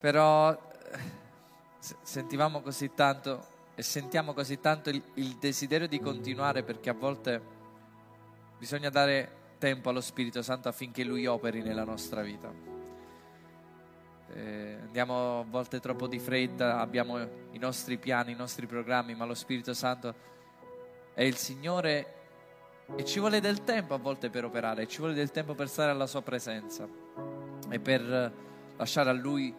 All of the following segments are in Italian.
Però eh, sentivamo così tanto e sentiamo così tanto il, il desiderio di continuare perché a volte bisogna dare tempo allo Spirito Santo affinché Lui operi nella nostra vita. Eh, andiamo a volte troppo di fretta, abbiamo i nostri piani, i nostri programmi, ma lo Spirito Santo è il Signore e ci vuole del tempo a volte per operare, ci vuole del tempo per stare alla Sua presenza e per lasciare a Lui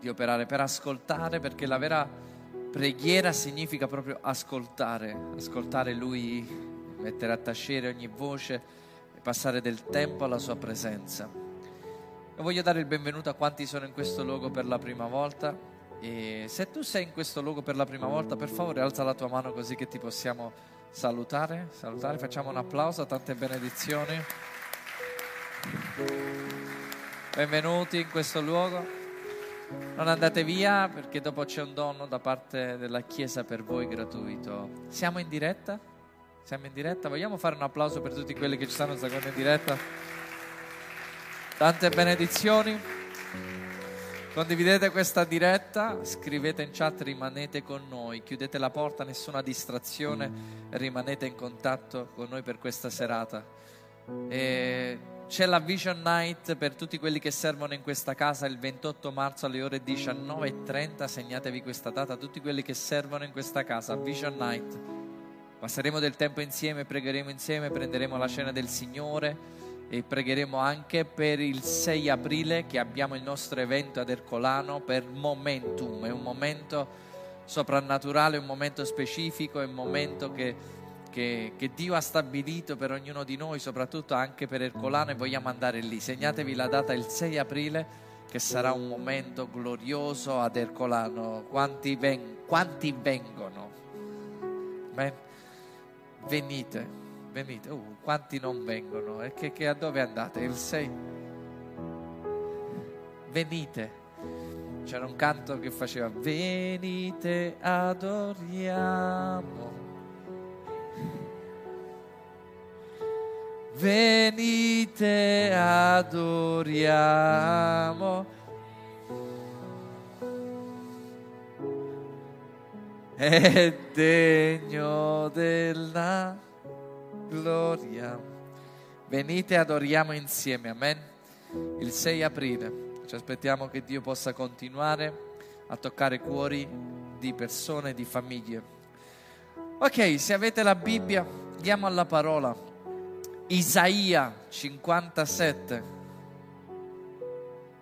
di operare, per ascoltare, perché la vera preghiera significa proprio ascoltare, ascoltare Lui, mettere a tacere ogni voce e passare del tempo alla Sua presenza. E voglio dare il benvenuto a quanti sono in questo luogo per la prima volta e se tu sei in questo luogo per la prima volta, per favore alza la tua mano così che ti possiamo salutare, salutare, facciamo un applauso, tante benedizioni. Benvenuti in questo luogo. Non andate via perché dopo c'è un dono da parte della Chiesa per voi gratuito. Siamo in diretta? Siamo in diretta? Vogliamo fare un applauso per tutti quelli che ci stanno seguendo in diretta? Tante benedizioni. Condividete questa diretta, scrivete in chat, rimanete con noi, chiudete la porta, nessuna distrazione, rimanete in contatto con noi per questa serata. E c'è la Vision Night per tutti quelli che servono in questa casa il 28 marzo alle ore 19.30. Segnatevi questa data, tutti quelli che servono in questa casa. Vision Night. Passeremo del tempo insieme, pregheremo insieme, prenderemo la cena del Signore e pregheremo anche per il 6 aprile che abbiamo il nostro evento ad Ercolano per Momentum. È un momento soprannaturale, un momento specifico, è un momento che che, che, Dio ha stabilito per ognuno di noi, soprattutto anche per Ercolano, e vogliamo andare lì. Segnatevi la data il 6 aprile, che sarà un momento glorioso ad Ercolano. Quanti, ven- quanti vengono? Ben, venite, venite. Uh, quanti non vengono? E che, che a dove andate? Il 6? Venite. C'era un canto che faceva Venite, adoriamo venite adoriamo. È degno della gloria. Venite adoriamo insieme, amen. Il 6 aprile ci aspettiamo che Dio possa continuare a toccare cuori di persone, di famiglie. Ok, se avete la Bibbia, andiamo alla parola. Isaia 57.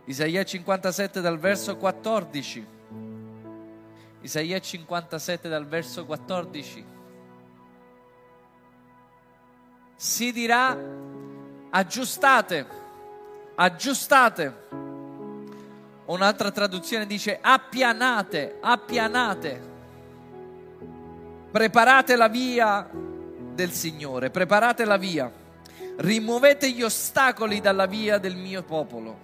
Isaia 57 dal verso 14. Isaia 57 dal verso 14. Si dirà aggiustate, aggiustate. Un'altra traduzione dice appianate, appianate. Preparate la via del Signore, preparate la via rimuovete gli ostacoli dalla via del mio popolo,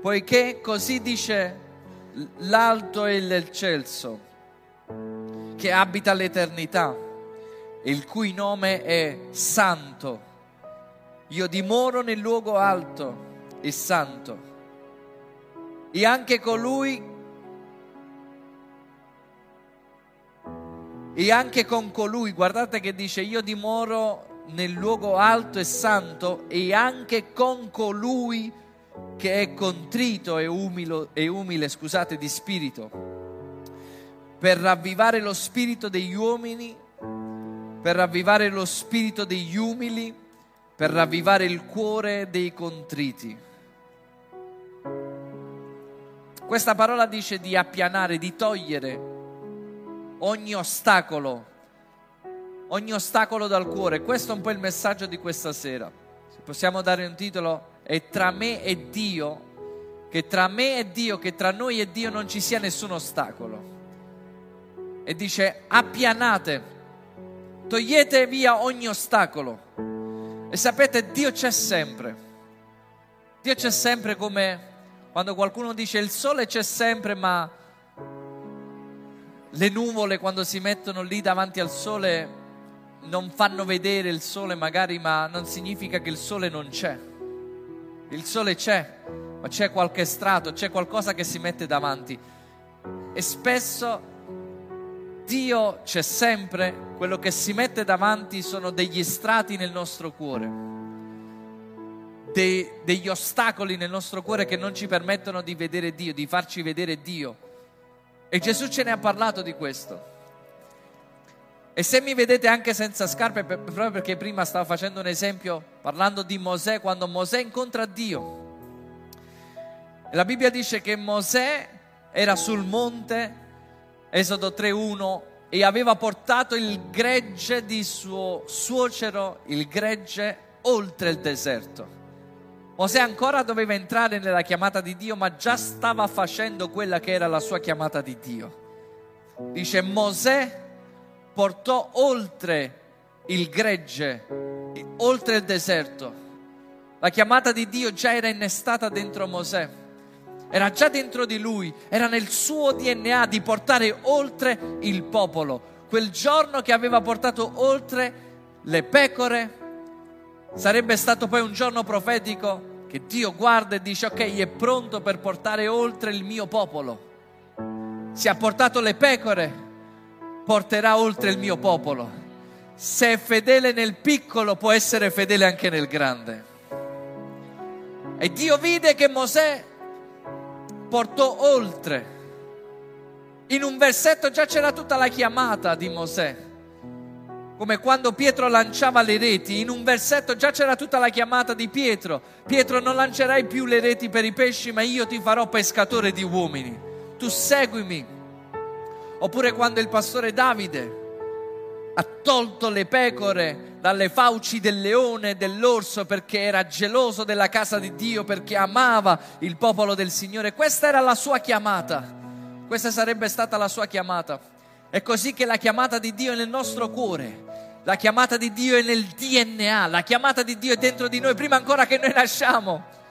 poiché così dice l'alto e l'eccelso, che abita l'eternità, il cui nome è santo. Io dimoro nel luogo alto e santo. E anche colui e anche con colui, guardate che dice io dimoro nel luogo alto e santo e anche con colui che è contrito e, umilo, e umile, scusate, di spirito, per ravvivare lo spirito degli uomini, per ravvivare lo spirito degli umili, per ravvivare il cuore dei contriti. Questa parola dice di appianare, di togliere ogni ostacolo ogni ostacolo dal cuore. Questo è un po' il messaggio di questa sera. Se possiamo dare un titolo, è tra me e Dio, che tra me e Dio, che tra noi e Dio non ci sia nessun ostacolo. E dice, appianate, togliete via ogni ostacolo. E sapete, Dio c'è sempre. Dio c'è sempre come quando qualcuno dice il sole c'è sempre, ma le nuvole quando si mettono lì davanti al sole non fanno vedere il sole magari, ma non significa che il sole non c'è. Il sole c'è, ma c'è qualche strato, c'è qualcosa che si mette davanti. E spesso Dio c'è sempre, quello che si mette davanti sono degli strati nel nostro cuore, dei, degli ostacoli nel nostro cuore che non ci permettono di vedere Dio, di farci vedere Dio. E Gesù ce ne ha parlato di questo. E se mi vedete anche senza scarpe, proprio perché prima stavo facendo un esempio parlando di Mosè, quando Mosè incontra Dio. la Bibbia dice che Mosè era sul monte Esodo 3.1, e aveva portato il gregge di suo suocero, il gregge, oltre il deserto. Mosè ancora doveva entrare nella chiamata di Dio, ma già stava facendo quella che era la sua chiamata di Dio. Dice Mosè portò oltre il gregge, oltre il deserto. La chiamata di Dio già era innestata dentro Mosè era già dentro di lui, era nel suo DNA di portare oltre il popolo. Quel giorno che aveva portato oltre le pecore sarebbe stato poi un giorno profetico che Dio guarda e dice ok, è pronto per portare oltre il mio popolo. Se ha portato le pecore, porterà oltre il mio popolo. Se è fedele nel piccolo, può essere fedele anche nel grande. E Dio vide che Mosè portò oltre. In un versetto già c'era tutta la chiamata di Mosè. Come quando Pietro lanciava le reti, in un versetto già c'era tutta la chiamata di Pietro. Pietro non lancerai più le reti per i pesci, ma io ti farò pescatore di uomini. Tu seguimi. Oppure quando il pastore Davide ha tolto le pecore dalle fauci del leone e dell'orso perché era geloso della casa di Dio, perché amava il popolo del Signore. Questa era la sua chiamata. Questa sarebbe stata la sua chiamata. È così che la chiamata di Dio è nel nostro cuore. La chiamata di Dio è nel DNA, la chiamata di Dio è dentro di noi prima ancora che noi nasciamo.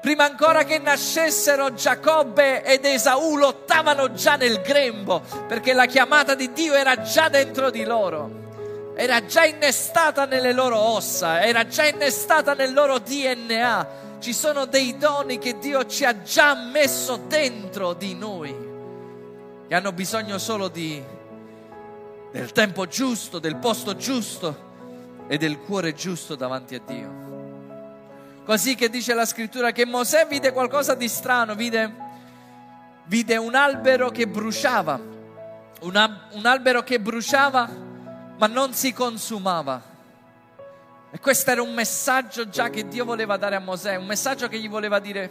Prima ancora che nascessero Giacobbe ed Esaù lottavano già nel grembo perché la chiamata di Dio era già dentro di loro era già innestata nelle loro ossa, era già innestata nel loro DNA. Ci sono dei doni che Dio ci ha già messo dentro di noi, che hanno bisogno solo di, del tempo giusto, del posto giusto e del cuore giusto davanti a Dio. Così che dice la scrittura che Mosè vide qualcosa di strano, vide, vide un albero che bruciava, una, un albero che bruciava ma non si consumava. E questo era un messaggio già che Dio voleva dare a Mosè, un messaggio che gli voleva dire,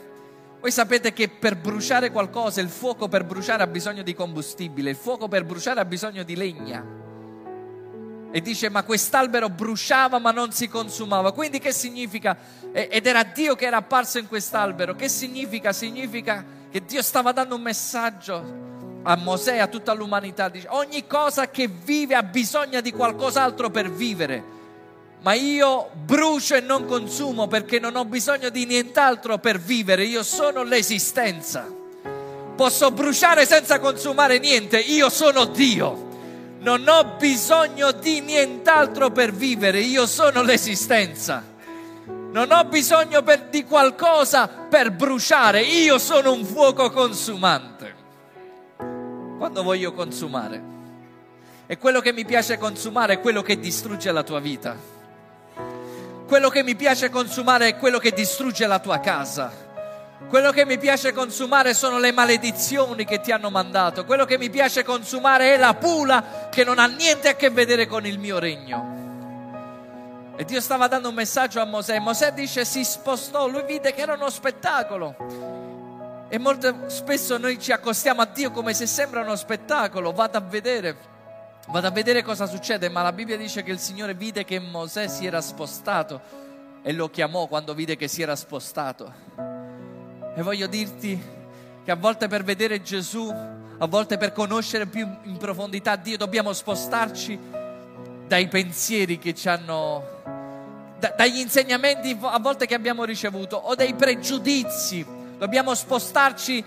voi sapete che per bruciare qualcosa, il fuoco per bruciare ha bisogno di combustibile, il fuoco per bruciare ha bisogno di legna. E dice, ma quest'albero bruciava ma non si consumava. Quindi che significa? Ed era Dio che era apparso in quest'albero. Che significa? Significa che Dio stava dando un messaggio a Mosè, a tutta l'umanità, dice, ogni cosa che vive ha bisogno di qualcos'altro per vivere, ma io brucio e non consumo perché non ho bisogno di nient'altro per vivere, io sono l'esistenza. Posso bruciare senza consumare niente, io sono Dio. Non ho bisogno di nient'altro per vivere, io sono l'esistenza. Non ho bisogno per, di qualcosa per bruciare, io sono un fuoco consumante quando voglio consumare. E quello che mi piace consumare è quello che distrugge la tua vita. Quello che mi piace consumare è quello che distrugge la tua casa. Quello che mi piace consumare sono le maledizioni che ti hanno mandato. Quello che mi piace consumare è la pula che non ha niente a che vedere con il mio regno. E Dio stava dando un messaggio a Mosè. Mosè dice si spostò, lui vide che era uno spettacolo. E molto spesso noi ci accostiamo a Dio come se sembra uno spettacolo, vado a vedere, vado a vedere cosa succede, ma la Bibbia dice che il Signore vide che Mosè si era spostato e lo chiamò quando vide che si era spostato. E voglio dirti che a volte per vedere Gesù, a volte per conoscere più in profondità Dio, dobbiamo spostarci dai pensieri che ci hanno, da, dagli insegnamenti a volte che abbiamo ricevuto o dai pregiudizi dobbiamo spostarci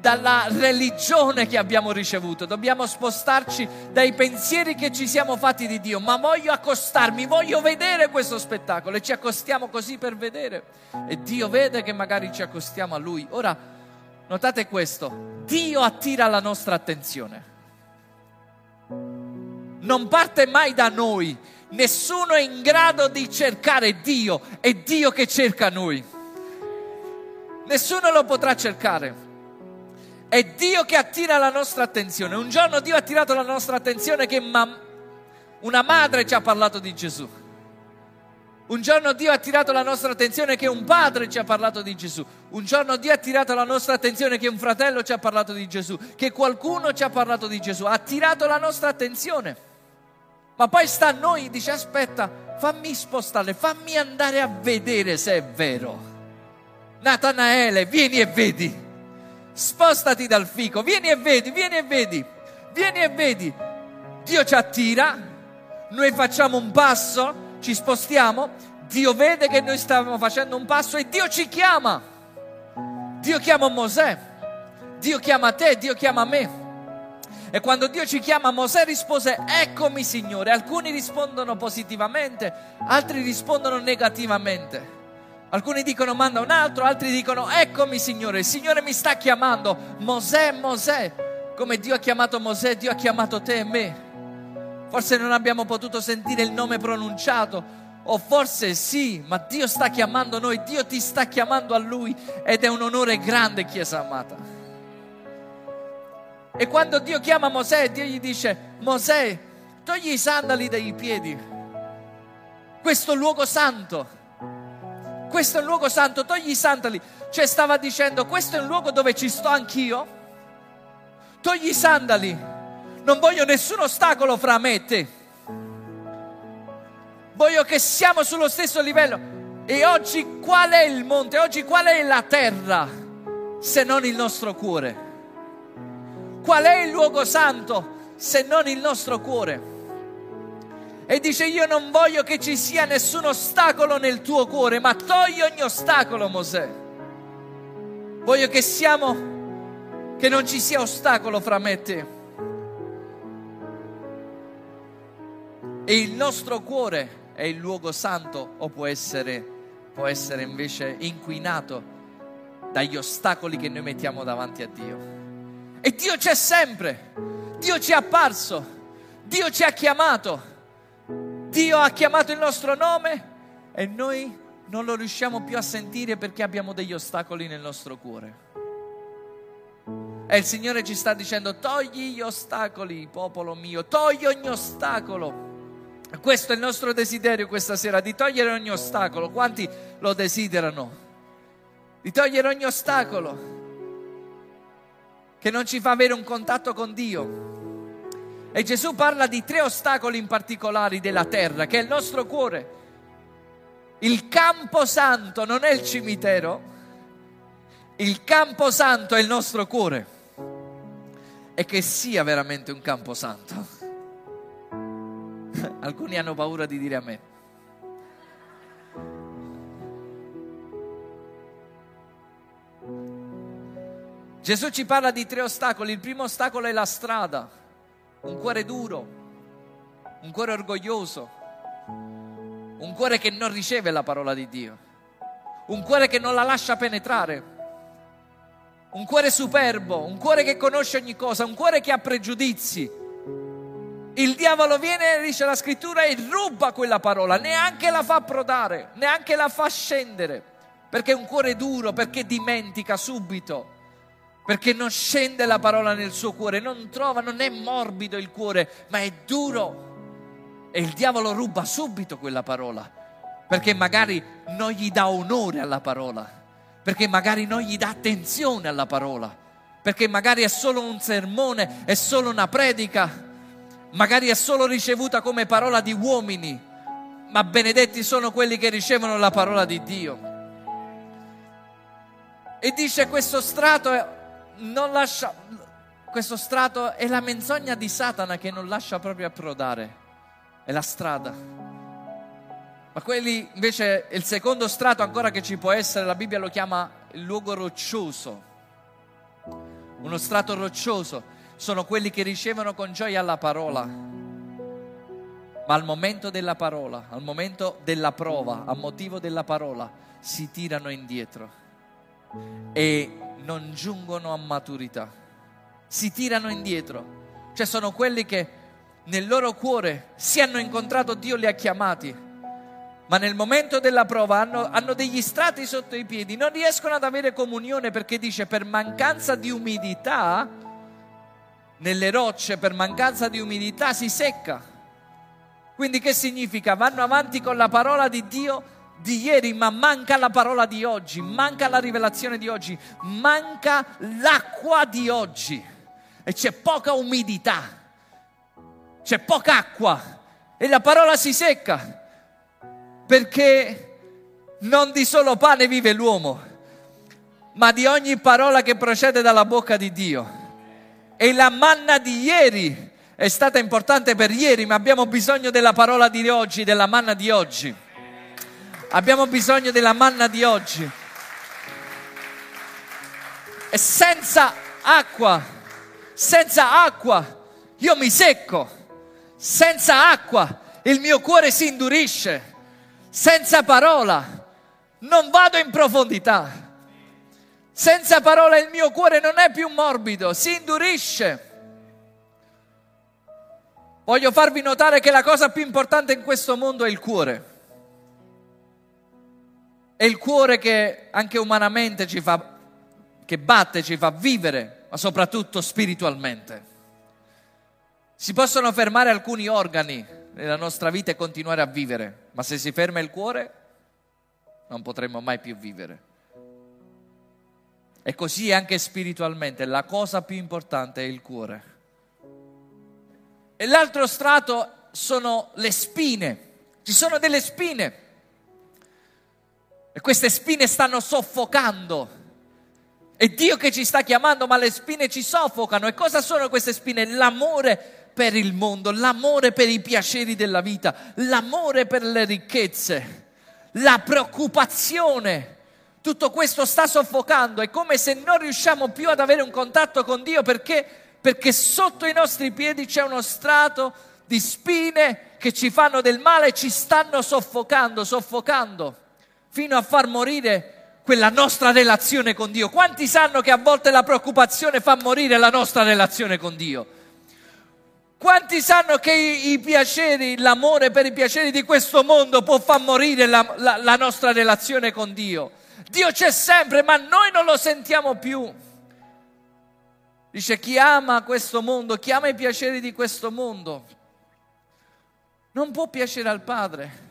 dalla religione che abbiamo ricevuto, dobbiamo spostarci dai pensieri che ci siamo fatti di Dio, ma voglio accostarmi, voglio vedere questo spettacolo e ci accostiamo così per vedere. E Dio vede che magari ci accostiamo a Lui. Ora, notate questo, Dio attira la nostra attenzione. Non parte mai da noi, nessuno è in grado di cercare Dio, è Dio che cerca noi. Nessuno lo potrà cercare. È Dio che attira la nostra attenzione. Un giorno Dio ha attirato la nostra attenzione che ma- una madre ci ha parlato di Gesù. Un giorno Dio ha attirato la nostra attenzione che un padre ci ha parlato di Gesù. Un giorno Dio ha attirato la nostra attenzione che un fratello ci ha parlato di Gesù, che qualcuno ci ha parlato di Gesù. Ha attirato la nostra attenzione. Ma poi sta a noi, dice aspetta, fammi spostare, fammi andare a vedere se è vero. Natanaele, vieni e vedi spostati dal fico, vieni e vedi, vieni e vedi, vieni e vedi. Dio ci attira, noi facciamo un passo, ci spostiamo, Dio vede che noi stiamo facendo un passo e Dio ci chiama. Dio chiama Mosè, Dio chiama te, Dio chiama me. E quando Dio ci chiama, Mosè rispose, eccomi Signore. Alcuni rispondono positivamente, altri rispondono negativamente. Alcuni dicono manda un altro, altri dicono eccomi Signore, il Signore mi sta chiamando, Mosè, Mosè, come Dio ha chiamato Mosè, Dio ha chiamato te e me. Forse non abbiamo potuto sentire il nome pronunciato, o forse sì, ma Dio sta chiamando noi, Dio ti sta chiamando a Lui ed è un onore grande, Chiesa amata. E quando Dio chiama Mosè, Dio gli dice, Mosè, togli i sandali dai piedi, questo luogo santo questo è un luogo santo, togli i sandali. Cioè stava dicendo, questo è un luogo dove ci sto anch'io. Togli i sandali. Non voglio nessun ostacolo fra me e te. Voglio che siamo sullo stesso livello. E oggi qual è il monte? Oggi qual è la terra se non il nostro cuore? Qual è il luogo santo se non il nostro cuore? e dice io non voglio che ci sia nessun ostacolo nel tuo cuore, ma togli ogni ostacolo, Mosè. Voglio che siamo, che non ci sia ostacolo fra me e te. E il nostro cuore è il luogo santo o può essere, può essere invece inquinato dagli ostacoli che noi mettiamo davanti a Dio. E Dio c'è sempre, Dio ci è apparso, Dio ci ha chiamato. Dio ha chiamato il nostro nome e noi non lo riusciamo più a sentire perché abbiamo degli ostacoli nel nostro cuore. E il Signore ci sta dicendo, togli gli ostacoli, popolo mio, togli ogni ostacolo. Questo è il nostro desiderio questa sera, di togliere ogni ostacolo. Quanti lo desiderano? Di togliere ogni ostacolo che non ci fa avere un contatto con Dio. E Gesù parla di tre ostacoli in particolare della terra, che è il nostro cuore. Il campo santo non è il cimitero, il campo santo è il nostro cuore. E che sia veramente un campo santo. Alcuni hanno paura di dire a me. Gesù ci parla di tre ostacoli. Il primo ostacolo è la strada un cuore duro, un cuore orgoglioso, un cuore che non riceve la parola di Dio, un cuore che non la lascia penetrare, un cuore superbo, un cuore che conosce ogni cosa, un cuore che ha pregiudizi. Il diavolo viene, dice la scrittura, e ruba quella parola, neanche la fa approdare, neanche la fa scendere, perché è un cuore duro, perché dimentica subito perché non scende la parola nel suo cuore, non trova, non è morbido il cuore, ma è duro. E il diavolo ruba subito quella parola, perché magari non gli dà onore alla parola, perché magari non gli dà attenzione alla parola, perché magari è solo un sermone, è solo una predica, magari è solo ricevuta come parola di uomini, ma benedetti sono quelli che ricevono la parola di Dio. E dice questo strato non lascia, questo strato è la menzogna di Satana che non lascia proprio approdare, è la strada. Ma quelli invece, il secondo strato ancora che ci può essere, la Bibbia lo chiama il luogo roccioso. uno strato roccioso sono quelli che ricevono con gioia la parola, ma al momento della parola, al momento della prova, a motivo della parola, si tirano indietro e non giungono a maturità. Si tirano indietro. Cioè sono quelli che nel loro cuore si hanno incontrato Dio li ha chiamati, ma nel momento della prova hanno, hanno, degli strati sotto i piedi, non riescono ad avere comunione perché dice per mancanza di umidità nelle rocce, per mancanza di umidità si secca. Quindi che significa? Vanno avanti con la parola di Dio di ieri, ma manca la parola di oggi, manca la rivelazione di oggi, manca l'acqua di oggi e c'è poca umidità, c'è poca acqua e la parola si secca perché non di solo pane vive l'uomo, ma di ogni parola che procede dalla bocca di Dio. E la manna di ieri è stata importante per ieri, ma abbiamo bisogno della parola di oggi, della manna di oggi. Abbiamo bisogno della manna di oggi. E senza acqua, senza acqua, io mi secco. Senza acqua, il mio cuore si indurisce. Senza parola, non vado in profondità. Senza parola il mio cuore non è più morbido, si indurisce. Voglio farvi notare che la cosa più importante in questo mondo è il cuore. È il cuore che anche umanamente ci fa, che batte, ci fa vivere, ma soprattutto spiritualmente. Si possono fermare alcuni organi nella nostra vita e continuare a vivere, ma se si ferma il cuore non potremo mai più vivere. E così anche spiritualmente, la cosa più importante è il cuore. E l'altro strato sono le spine. Ci sono delle spine e queste spine stanno soffocando. È Dio che ci sta chiamando, ma le spine ci soffocano. E cosa sono queste spine? L'amore per il mondo, l'amore per i piaceri della vita, l'amore per le ricchezze, la preoccupazione. Tutto questo sta soffocando. È come se non riusciamo più ad avere un contatto con Dio perché, perché sotto i nostri piedi c'è uno strato di spine che ci fanno del male e ci stanno soffocando, soffocando fino a far morire quella nostra relazione con Dio. Quanti sanno che a volte la preoccupazione fa morire la nostra relazione con Dio? Quanti sanno che i, i piaceri, l'amore per i piaceri di questo mondo può far morire la, la, la nostra relazione con Dio? Dio c'è sempre, ma noi non lo sentiamo più. Dice chi ama questo mondo, chi ama i piaceri di questo mondo, non può piacere al Padre.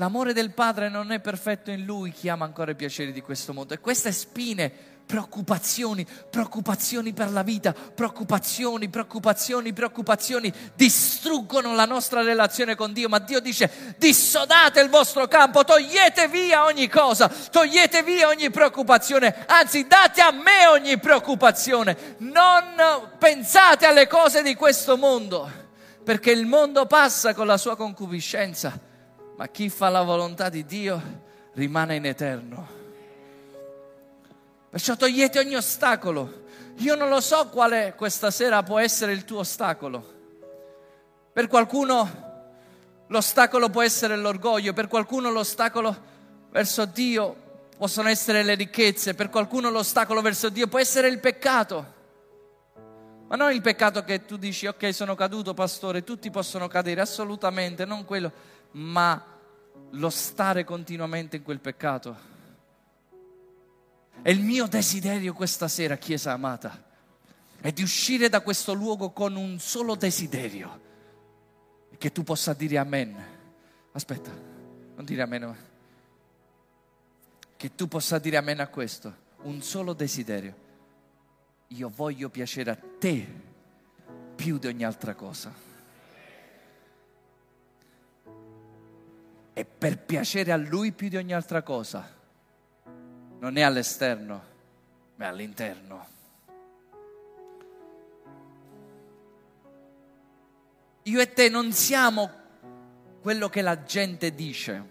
L'amore del Padre non è perfetto in lui chi ama ancora i piaceri di questo mondo. E queste spine, preoccupazioni, preoccupazioni per la vita, preoccupazioni, preoccupazioni, preoccupazioni, distruggono la nostra relazione con Dio. Ma Dio dice, dissodate il vostro campo, togliete via ogni cosa, togliete via ogni preoccupazione, anzi date a me ogni preoccupazione. Non pensate alle cose di questo mondo, perché il mondo passa con la sua concupiscenza ma chi fa la volontà di Dio rimane in eterno. Perciò togliete ogni ostacolo. Io non lo so quale questa sera può essere il tuo ostacolo. Per qualcuno l'ostacolo può essere l'orgoglio, per qualcuno l'ostacolo verso Dio possono essere le ricchezze, per qualcuno l'ostacolo verso Dio può essere il peccato. Ma non il peccato che tu dici, ok, sono caduto, pastore, tutti possono cadere, assolutamente, non quello ma lo stare continuamente in quel peccato. E il mio desiderio questa sera, Chiesa amata, è di uscire da questo luogo con un solo desiderio, che tu possa dire amen. Aspetta, non dire amen. Che tu possa dire amen a questo, un solo desiderio. Io voglio piacere a te più di ogni altra cosa. E per piacere a Lui più di ogni altra cosa. Non è all'esterno, ma è all'interno. Io e te non siamo quello che la gente dice.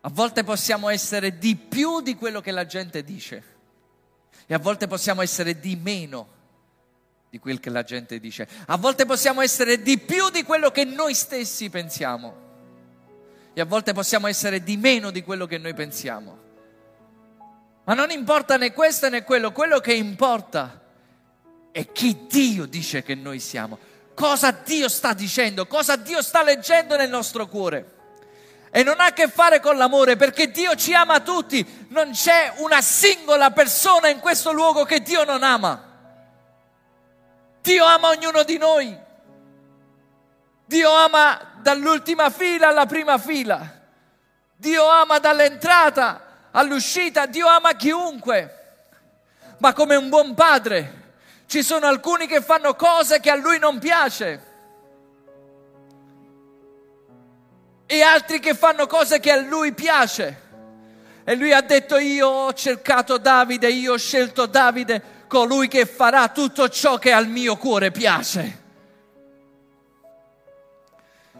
A volte possiamo essere di più di quello che la gente dice. E a volte possiamo essere di meno di quel che la gente dice. A volte possiamo essere di più di quello che noi stessi pensiamo. E a volte possiamo essere di meno di quello che noi pensiamo. Ma non importa né questo né quello, quello che importa è chi Dio dice che noi siamo, cosa Dio sta dicendo, cosa Dio sta leggendo nel nostro cuore. E non ha a che fare con l'amore, perché Dio ci ama tutti, non c'è una singola persona in questo luogo che Dio non ama. Dio ama ognuno di noi. Dio ama dall'ultima fila alla prima fila. Dio ama dall'entrata all'uscita, Dio ama chiunque. Ma come un buon padre, ci sono alcuni che fanno cose che a lui non piace. E altri che fanno cose che a lui piace. E lui ha detto io ho cercato Davide, io ho scelto Davide, colui che farà tutto ciò che al mio cuore piace.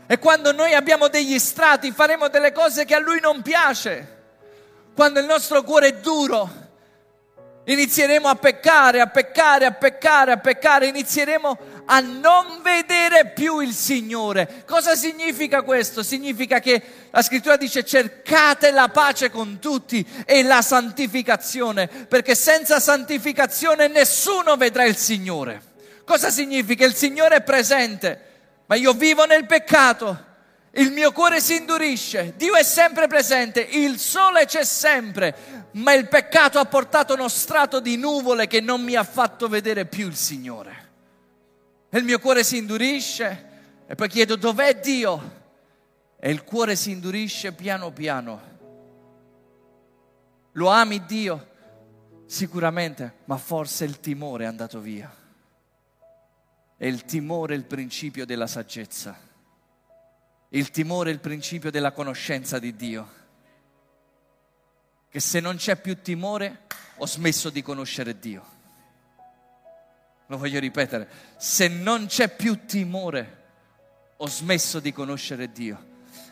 E quando noi abbiamo degli strati faremo delle cose che a lui non piace quando il nostro cuore è duro, inizieremo a peccare, a peccare, a peccare, a peccare, inizieremo a non vedere più il Signore. Cosa significa questo? Significa che la scrittura dice cercate la pace con tutti e la santificazione, perché senza santificazione nessuno vedrà il Signore. Cosa significa? Il Signore è presente, ma io vivo nel peccato il mio cuore si indurisce, Dio è sempre presente, il sole c'è sempre, ma il peccato ha portato uno strato di nuvole che non mi ha fatto vedere più il Signore. E il mio cuore si indurisce e poi chiedo dov'è Dio? E il cuore si indurisce piano piano. Lo ami Dio? Sicuramente, ma forse il timore è andato via. E il timore è il principio della saggezza. Il timore è il principio della conoscenza di Dio. Che se non c'è più timore, ho smesso di conoscere Dio. Lo voglio ripetere, se non c'è più timore, ho smesso di conoscere Dio.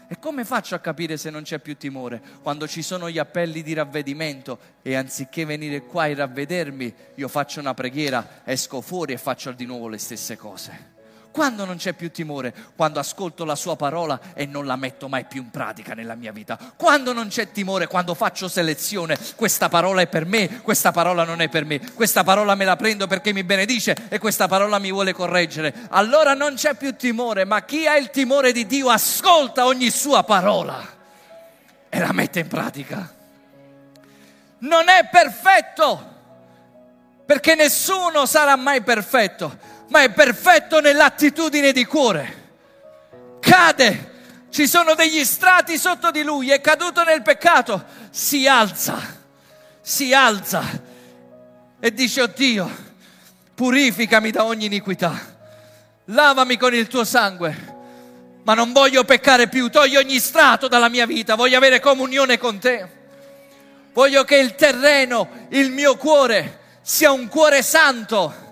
E come faccio a capire se non c'è più timore? Quando ci sono gli appelli di ravvedimento e anziché venire qua e ravvedermi, io faccio una preghiera, esco fuori e faccio di nuovo le stesse cose. Quando non c'è più timore? Quando ascolto la sua parola e non la metto mai più in pratica nella mia vita. Quando non c'è timore? Quando faccio selezione. Questa parola è per me, questa parola non è per me. Questa parola me la prendo perché mi benedice e questa parola mi vuole correggere. Allora non c'è più timore, ma chi ha il timore di Dio ascolta ogni sua parola e la mette in pratica. Non è perfetto perché nessuno sarà mai perfetto, ma è perfetto nell'attitudine di cuore. Cade, ci sono degli strati sotto di lui, è caduto nel peccato, si alza, si alza e dice, oh Dio, purificami da ogni iniquità, lavami con il tuo sangue, ma non voglio peccare più, togli ogni strato dalla mia vita, voglio avere comunione con te. Voglio che il terreno, il mio cuore, sia un cuore santo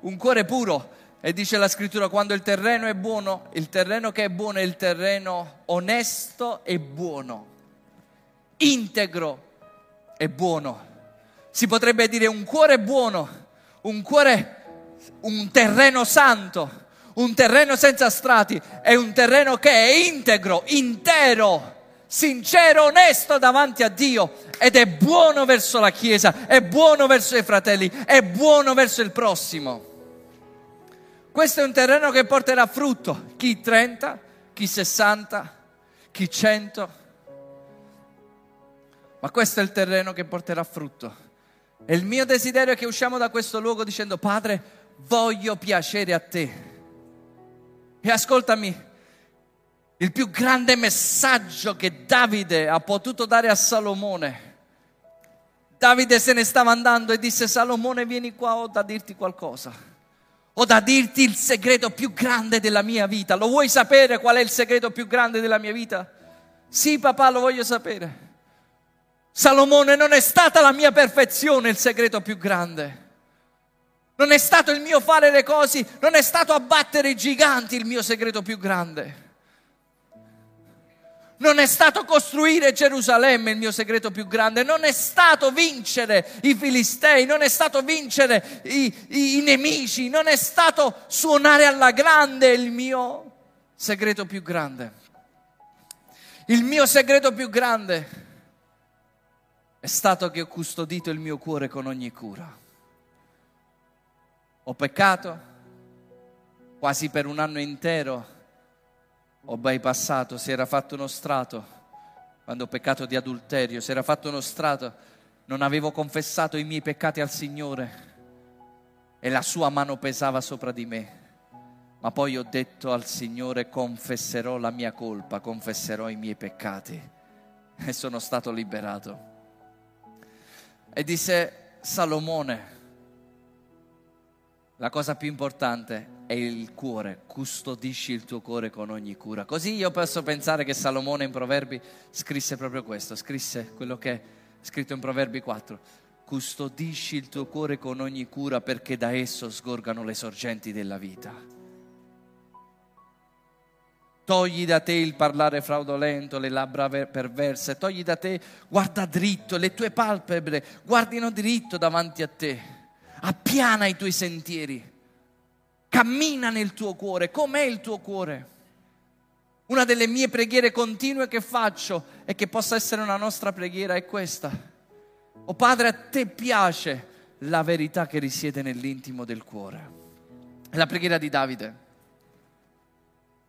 un cuore puro. E dice la scrittura, quando il terreno è buono, il terreno che è buono è il terreno onesto e buono, integro e buono. Si potrebbe dire un cuore buono, un cuore, un terreno santo, un terreno senza strati, è un terreno che è integro, intero, sincero, onesto davanti a Dio ed è buono verso la Chiesa, è buono verso i fratelli, è buono verso il prossimo. Questo è un terreno che porterà frutto, chi 30, chi 60, chi 100. Ma questo è il terreno che porterà frutto. E il mio desiderio è che usciamo da questo luogo dicendo, Padre, voglio piacere a te. E ascoltami, il più grande messaggio che Davide ha potuto dare a Salomone. Davide se ne stava andando e disse, Salomone vieni qua, ho da dirti qualcosa ho da dirti il segreto più grande della mia vita. Lo vuoi sapere qual è il segreto più grande della mia vita? Sì, papà, lo voglio sapere. Salomone, non è stata la mia perfezione il segreto più grande. Non è stato il mio fare le cose, non è stato abbattere i giganti il mio segreto più grande. Non è stato costruire Gerusalemme il mio segreto più grande, non è stato vincere i filistei, non è stato vincere i, i, i nemici, non è stato suonare alla grande il mio segreto più grande. Il mio segreto più grande è stato che ho custodito il mio cuore con ogni cura. Ho peccato quasi per un anno intero ho bypassato, si era fatto uno strato, quando ho peccato di adulterio, si era fatto uno strato, non avevo confessato i miei peccati al Signore e la sua mano pesava sopra di me. Ma poi ho detto al Signore confesserò la mia colpa, confesserò i miei peccati e sono stato liberato. E disse Salomone, la cosa più importante è il cuore, custodisci il tuo cuore con ogni cura. Così io posso pensare che Salomone in Proverbi scrisse proprio questo, scrisse quello che è scritto in Proverbi 4. Custodisci il tuo cuore con ogni cura perché da esso sgorgano le sorgenti della vita. Togli da te il parlare fraudolento, le labbra perverse, togli da te, guarda dritto, le tue palpebre guardino dritto davanti a te appiana i tuoi sentieri, cammina nel tuo cuore, com'è il tuo cuore? Una delle mie preghiere continue che faccio e che possa essere una nostra preghiera è questa. Oh Padre, a te piace la verità che risiede nell'intimo del cuore. È la preghiera di Davide,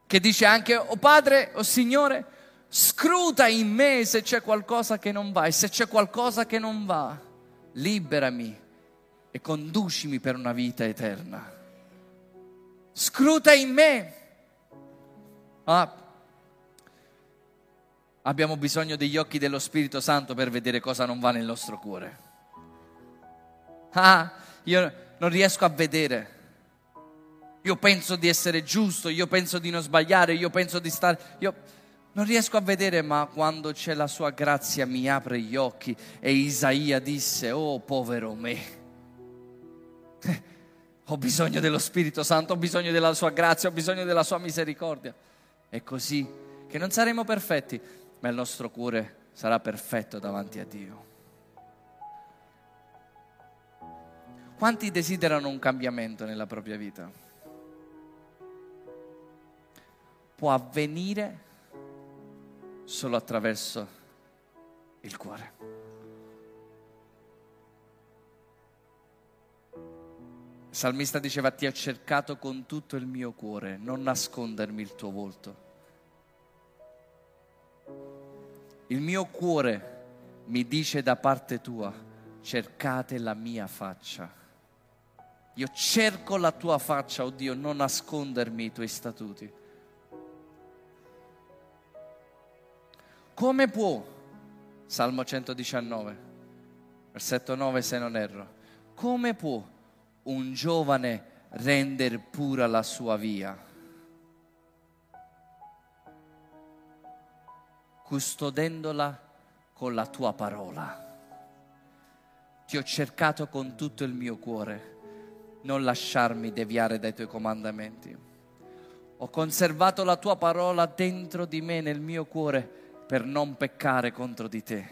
che dice anche, oh Padre, oh Signore, scruta in me se c'è qualcosa che non va e se c'è qualcosa che non va, liberami e conducimi per una vita eterna. Scruta in me. Ah, abbiamo bisogno degli occhi dello Spirito Santo per vedere cosa non va nel nostro cuore. Ah, io non riesco a vedere. Io penso di essere giusto, io penso di non sbagliare, io penso di stare... Io non riesco a vedere, ma quando c'è la sua grazia mi apre gli occhi e Isaia disse, oh povero me ho bisogno dello Spirito Santo, ho bisogno della sua grazia, ho bisogno della sua misericordia. È così che non saremo perfetti, ma il nostro cuore sarà perfetto davanti a Dio. Quanti desiderano un cambiamento nella propria vita? Può avvenire solo attraverso il cuore. Il salmista diceva ti ho cercato con tutto il mio cuore, non nascondermi il tuo volto. Il mio cuore mi dice da parte tua, cercate la mia faccia. Io cerco la tua faccia, oh Dio, non nascondermi i tuoi statuti. Come può, Salmo 119, versetto 9 se non erro, come può un giovane rendere pura la sua via, custodendola con la tua parola. Ti ho cercato con tutto il mio cuore, non lasciarmi deviare dai tuoi comandamenti. Ho conservato la tua parola dentro di me, nel mio cuore, per non peccare contro di te.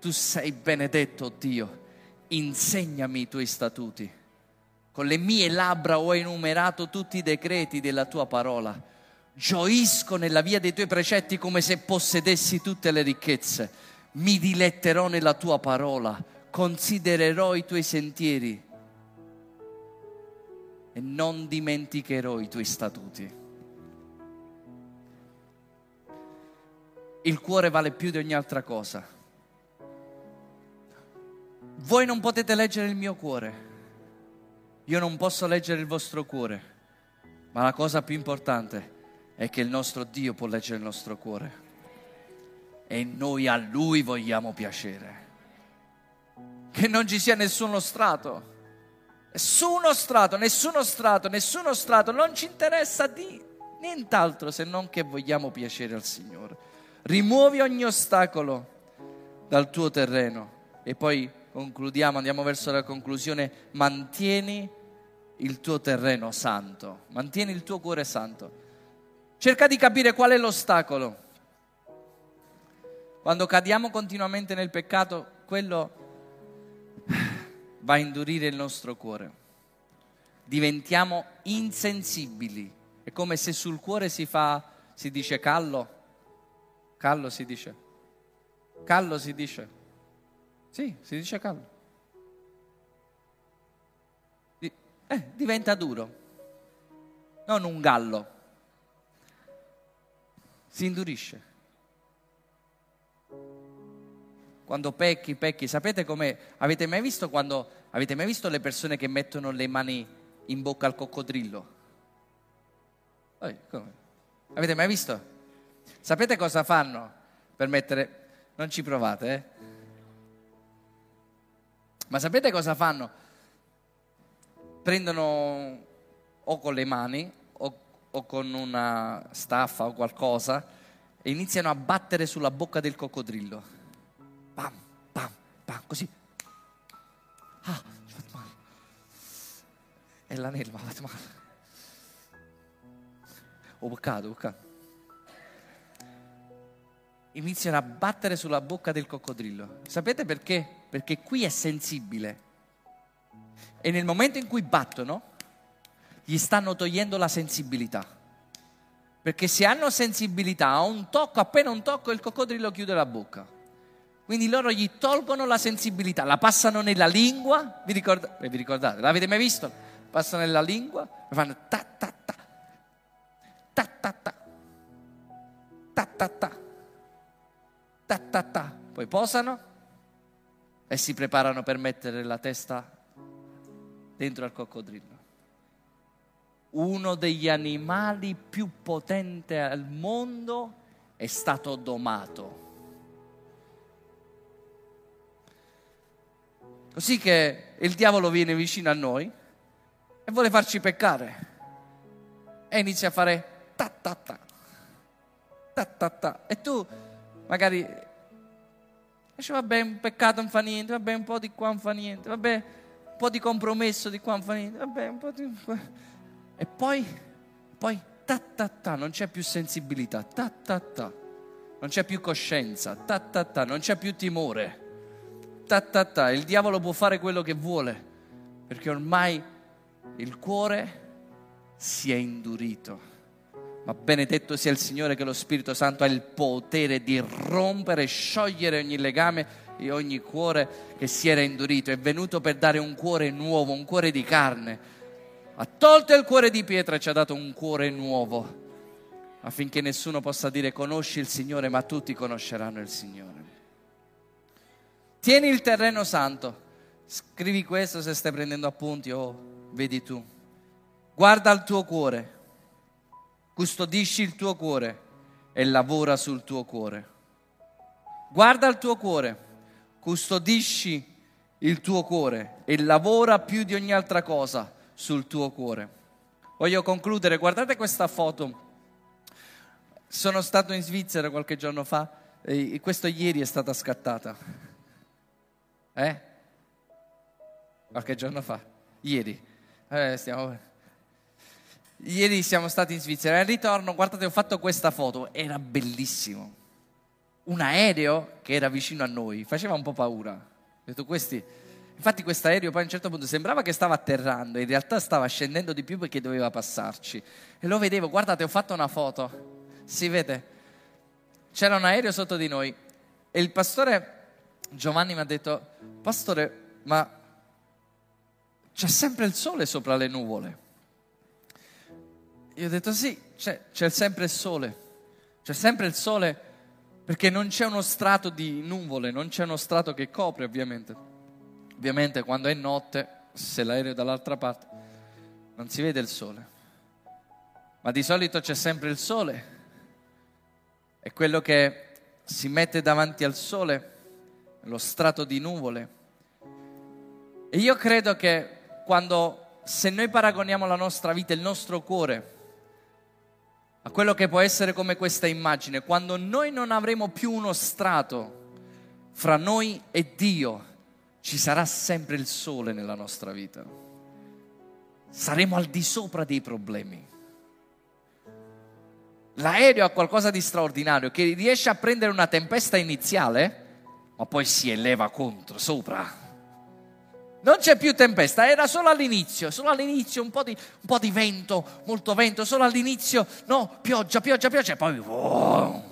Tu sei benedetto, Dio insegnami i tuoi statuti. Con le mie labbra ho enumerato tutti i decreti della tua parola. Gioisco nella via dei tuoi precetti come se possedessi tutte le ricchezze. Mi diletterò nella tua parola, considererò i tuoi sentieri e non dimenticherò i tuoi statuti. Il cuore vale più di ogni altra cosa voi non potete leggere il mio cuore, io non posso leggere il vostro cuore, ma la cosa più importante è che il nostro Dio può leggere il nostro cuore. E noi a Lui vogliamo piacere. Che non ci sia nessuno strato, nessuno strato, nessuno strato, nessuno strato, non ci interessa di nient'altro se non che vogliamo piacere al Signore. Rimuovi ogni ostacolo dal tuo terreno e poi concludiamo, andiamo verso la conclusione, mantieni il tuo terreno santo, mantieni il tuo cuore santo. Cerca di capire qual è l'ostacolo quando cadiamo continuamente nel peccato, quello va a indurire il nostro cuore. Diventiamo insensibili. È come se sul cuore si fa, si dice callo. Callo si dice. Callo si dice. Sì, si dice callo. Eh, diventa duro. Non un gallo. Si indurisce. Quando pecchi, pecchi. Sapete com'è? Avete mai visto quando avete mai visto le persone che mettono le mani in bocca al coccodrillo? Eh, avete mai visto? Sapete cosa fanno per mettere... Non ci provate, eh? Ma sapete cosa fanno? Prendono o con le mani o, o con una staffa o qualcosa e iniziano a battere sulla bocca del coccodrillo. Pam, pam, pam, così. Ah, mi fatto male. È l'anello, mi ha fatto male. Ho boccato, ho boccato iniziano a battere sulla bocca del coccodrillo. Sapete perché? Perché qui è sensibile. E nel momento in cui battono, gli stanno togliendo la sensibilità. Perché se hanno sensibilità, a un tocco, appena un tocco, il coccodrillo chiude la bocca. Quindi loro gli tolgono la sensibilità, la passano nella lingua. Vi, ricorda- eh, vi ricordate? L'avete mai visto? Passano nella lingua e fanno ta ta ta. Ta ta ta. Ta ta ta ta ta ta, poi posano e si preparano per mettere la testa dentro al coccodrillo. Uno degli animali più potenti al mondo è stato domato. Così che il diavolo viene vicino a noi e vuole farci peccare. E inizia a fare ta ta ta. Ta ta ta. E tu magari dice vabbè un peccato non fa niente, vabbè un po' di qua non fa niente, vabbè un po' di compromesso di qua non fa niente, vabbè un po' di... E poi, poi, ta ta ta, non c'è più sensibilità, ta ta ta, non c'è più coscienza, ta ta ta, non c'è più timore, ta ta ta, il diavolo può fare quello che vuole, perché ormai il cuore si è indurito ma benedetto sia il Signore che lo Spirito Santo ha il potere di rompere e sciogliere ogni legame e ogni cuore che si era indurito. È venuto per dare un cuore nuovo, un cuore di carne. Ha tolto il cuore di pietra e ci ha dato un cuore nuovo affinché nessuno possa dire conosci il Signore, ma tutti conosceranno il Signore. Tieni il terreno santo. Scrivi questo se stai prendendo appunti o oh, vedi tu. Guarda il tuo cuore custodisci il tuo cuore e lavora sul tuo cuore. Guarda il tuo cuore, custodisci il tuo cuore e lavora più di ogni altra cosa sul tuo cuore. Voglio concludere, guardate questa foto. Sono stato in Svizzera qualche giorno fa e questo ieri è stata scattata. Eh? Qualche giorno fa? Ieri. Eh, stiamo... Ieri siamo stati in Svizzera e al ritorno, guardate, ho fatto questa foto, era bellissimo. Un aereo che era vicino a noi, faceva un po' paura. Ho detto questi. Infatti questo aereo poi a un certo punto sembrava che stava atterrando, in realtà stava scendendo di più perché doveva passarci. E lo vedevo, guardate, ho fatto una foto. Si vede? C'era un aereo sotto di noi e il pastore Giovanni mi ha detto, pastore, ma c'è sempre il sole sopra le nuvole. Io ho detto sì, c'è, c'è sempre il sole, c'è sempre il sole perché non c'è uno strato di nuvole, non c'è uno strato che copre ovviamente. Ovviamente quando è notte, se l'aereo è dall'altra parte, non si vede il sole. Ma di solito c'è sempre il sole. È quello che si mette davanti al sole, lo strato di nuvole. E io credo che quando, se noi paragoniamo la nostra vita, il nostro cuore, a quello che può essere come questa immagine, quando noi non avremo più uno strato fra noi e Dio, ci sarà sempre il sole nella nostra vita. Saremo al di sopra dei problemi. l'aereo ha qualcosa di straordinario, che riesce a prendere una tempesta iniziale, ma poi si eleva contro, sopra. Non c'è più tempesta, era solo all'inizio, solo all'inizio un po' di, un po di vento, molto vento, solo all'inizio, no, pioggia, pioggia, pioggia, e poi... Wow.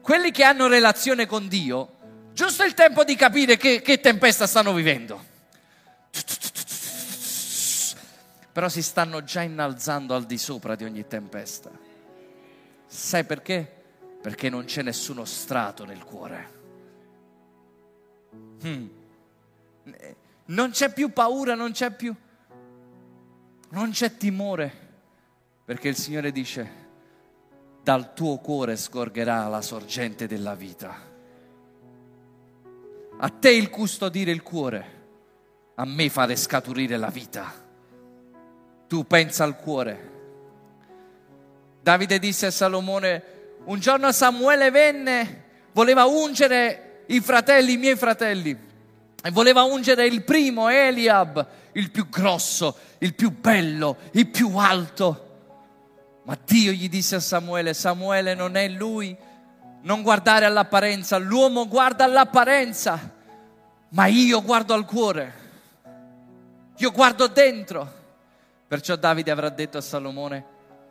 Quelli che hanno relazione con Dio, giusto il tempo di capire che, che tempesta stanno vivendo. Però si stanno già innalzando al di sopra di ogni tempesta. Sai perché? Perché non c'è nessuno strato nel cuore. Hmm. Non c'è più paura, non c'è più... Non c'è timore, perché il Signore dice, dal tuo cuore scorgerà la sorgente della vita. A te il custodire il cuore, a me fare scaturire la vita. Tu pensa al cuore. Davide disse a Salomone, un giorno Samuele venne, voleva ungere i fratelli, i miei fratelli, e voleva ungere il primo, Eliab, il più grosso, il più bello, il più alto. Ma Dio gli disse a Samuele, Samuele non è lui, non guardare all'apparenza, l'uomo guarda all'apparenza, ma io guardo al cuore, io guardo dentro. Perciò Davide avrà detto a Salomone,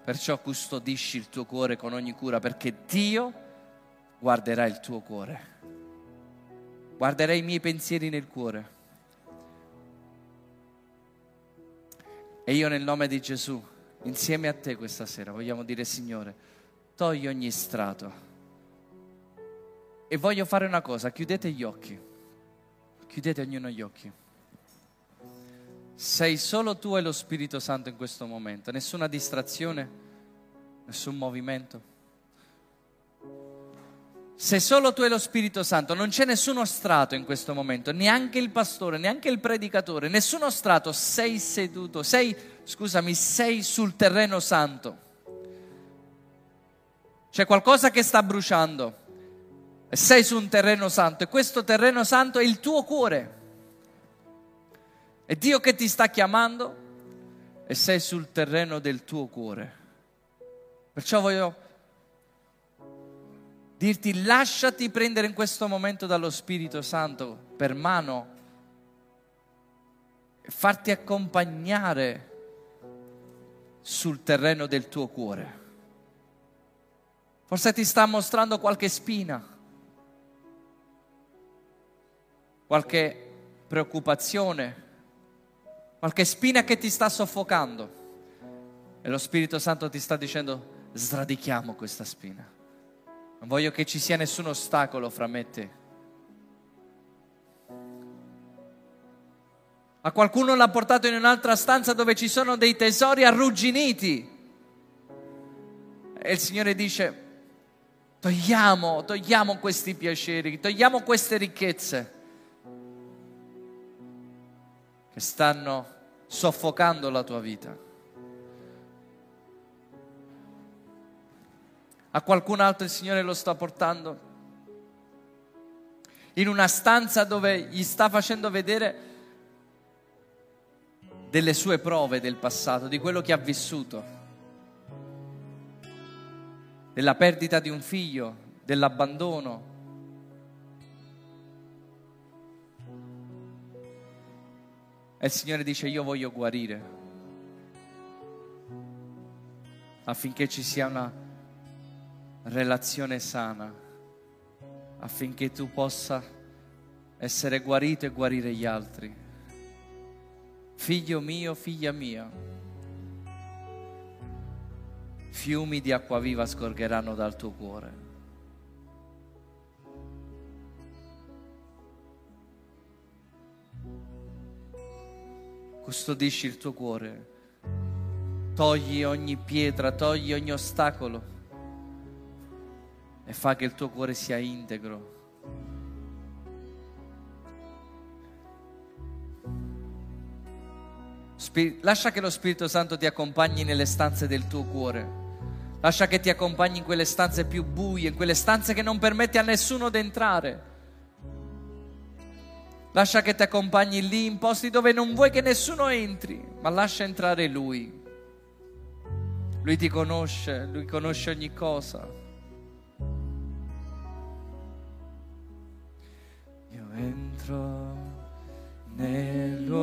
perciò custodisci il tuo cuore con ogni cura, perché Dio guarderà il tuo cuore guarderei i miei pensieri nel cuore. E io nel nome di Gesù, insieme a te questa sera, vogliamo dire Signore, togli ogni strato. E voglio fare una cosa, chiudete gli occhi, chiudete ognuno gli occhi. Sei solo tu e lo Spirito Santo in questo momento, nessuna distrazione, nessun movimento. Se solo tu e lo Spirito Santo, non c'è nessuno strato in questo momento, neanche il pastore, neanche il predicatore, nessuno strato, sei seduto, sei, scusami, sei sul terreno santo. C'è qualcosa che sta bruciando e sei su un terreno santo e questo terreno santo è il tuo cuore. È Dio che ti sta chiamando e sei sul terreno del tuo cuore. Perciò voglio dirti lasciati prendere in questo momento dallo Spirito Santo per mano farti accompagnare sul terreno del tuo cuore. Forse ti sta mostrando qualche spina, qualche preoccupazione, qualche spina che ti sta soffocando. E lo Spirito Santo ti sta dicendo sradichiamo questa spina. Non voglio che ci sia nessun ostacolo fra me e te. A qualcuno l'ha portato in un'altra stanza dove ci sono dei tesori arrugginiti. E il Signore dice, togliamo, togliamo questi piaceri, togliamo queste ricchezze che stanno soffocando la tua vita. A qualcun altro il Signore lo sta portando in una stanza dove gli sta facendo vedere delle sue prove del passato, di quello che ha vissuto, della perdita di un figlio, dell'abbandono. E il Signore dice io voglio guarire affinché ci sia una relazione sana affinché tu possa essere guarito e guarire gli altri. Figlio mio, figlia mia, fiumi di acqua viva scorgeranno dal tuo cuore. Custodisci il tuo cuore, togli ogni pietra, togli ogni ostacolo e fa che il tuo cuore sia integro. lascia che lo Spirito Santo ti accompagni nelle stanze del tuo cuore. Lascia che ti accompagni in quelle stanze più buie, in quelle stanze che non permetti a nessuno di entrare. Lascia che ti accompagni lì in posti dove non vuoi che nessuno entri, ma lascia entrare Lui. Lui ti conosce, Lui conosce ogni cosa. Entro nel luogo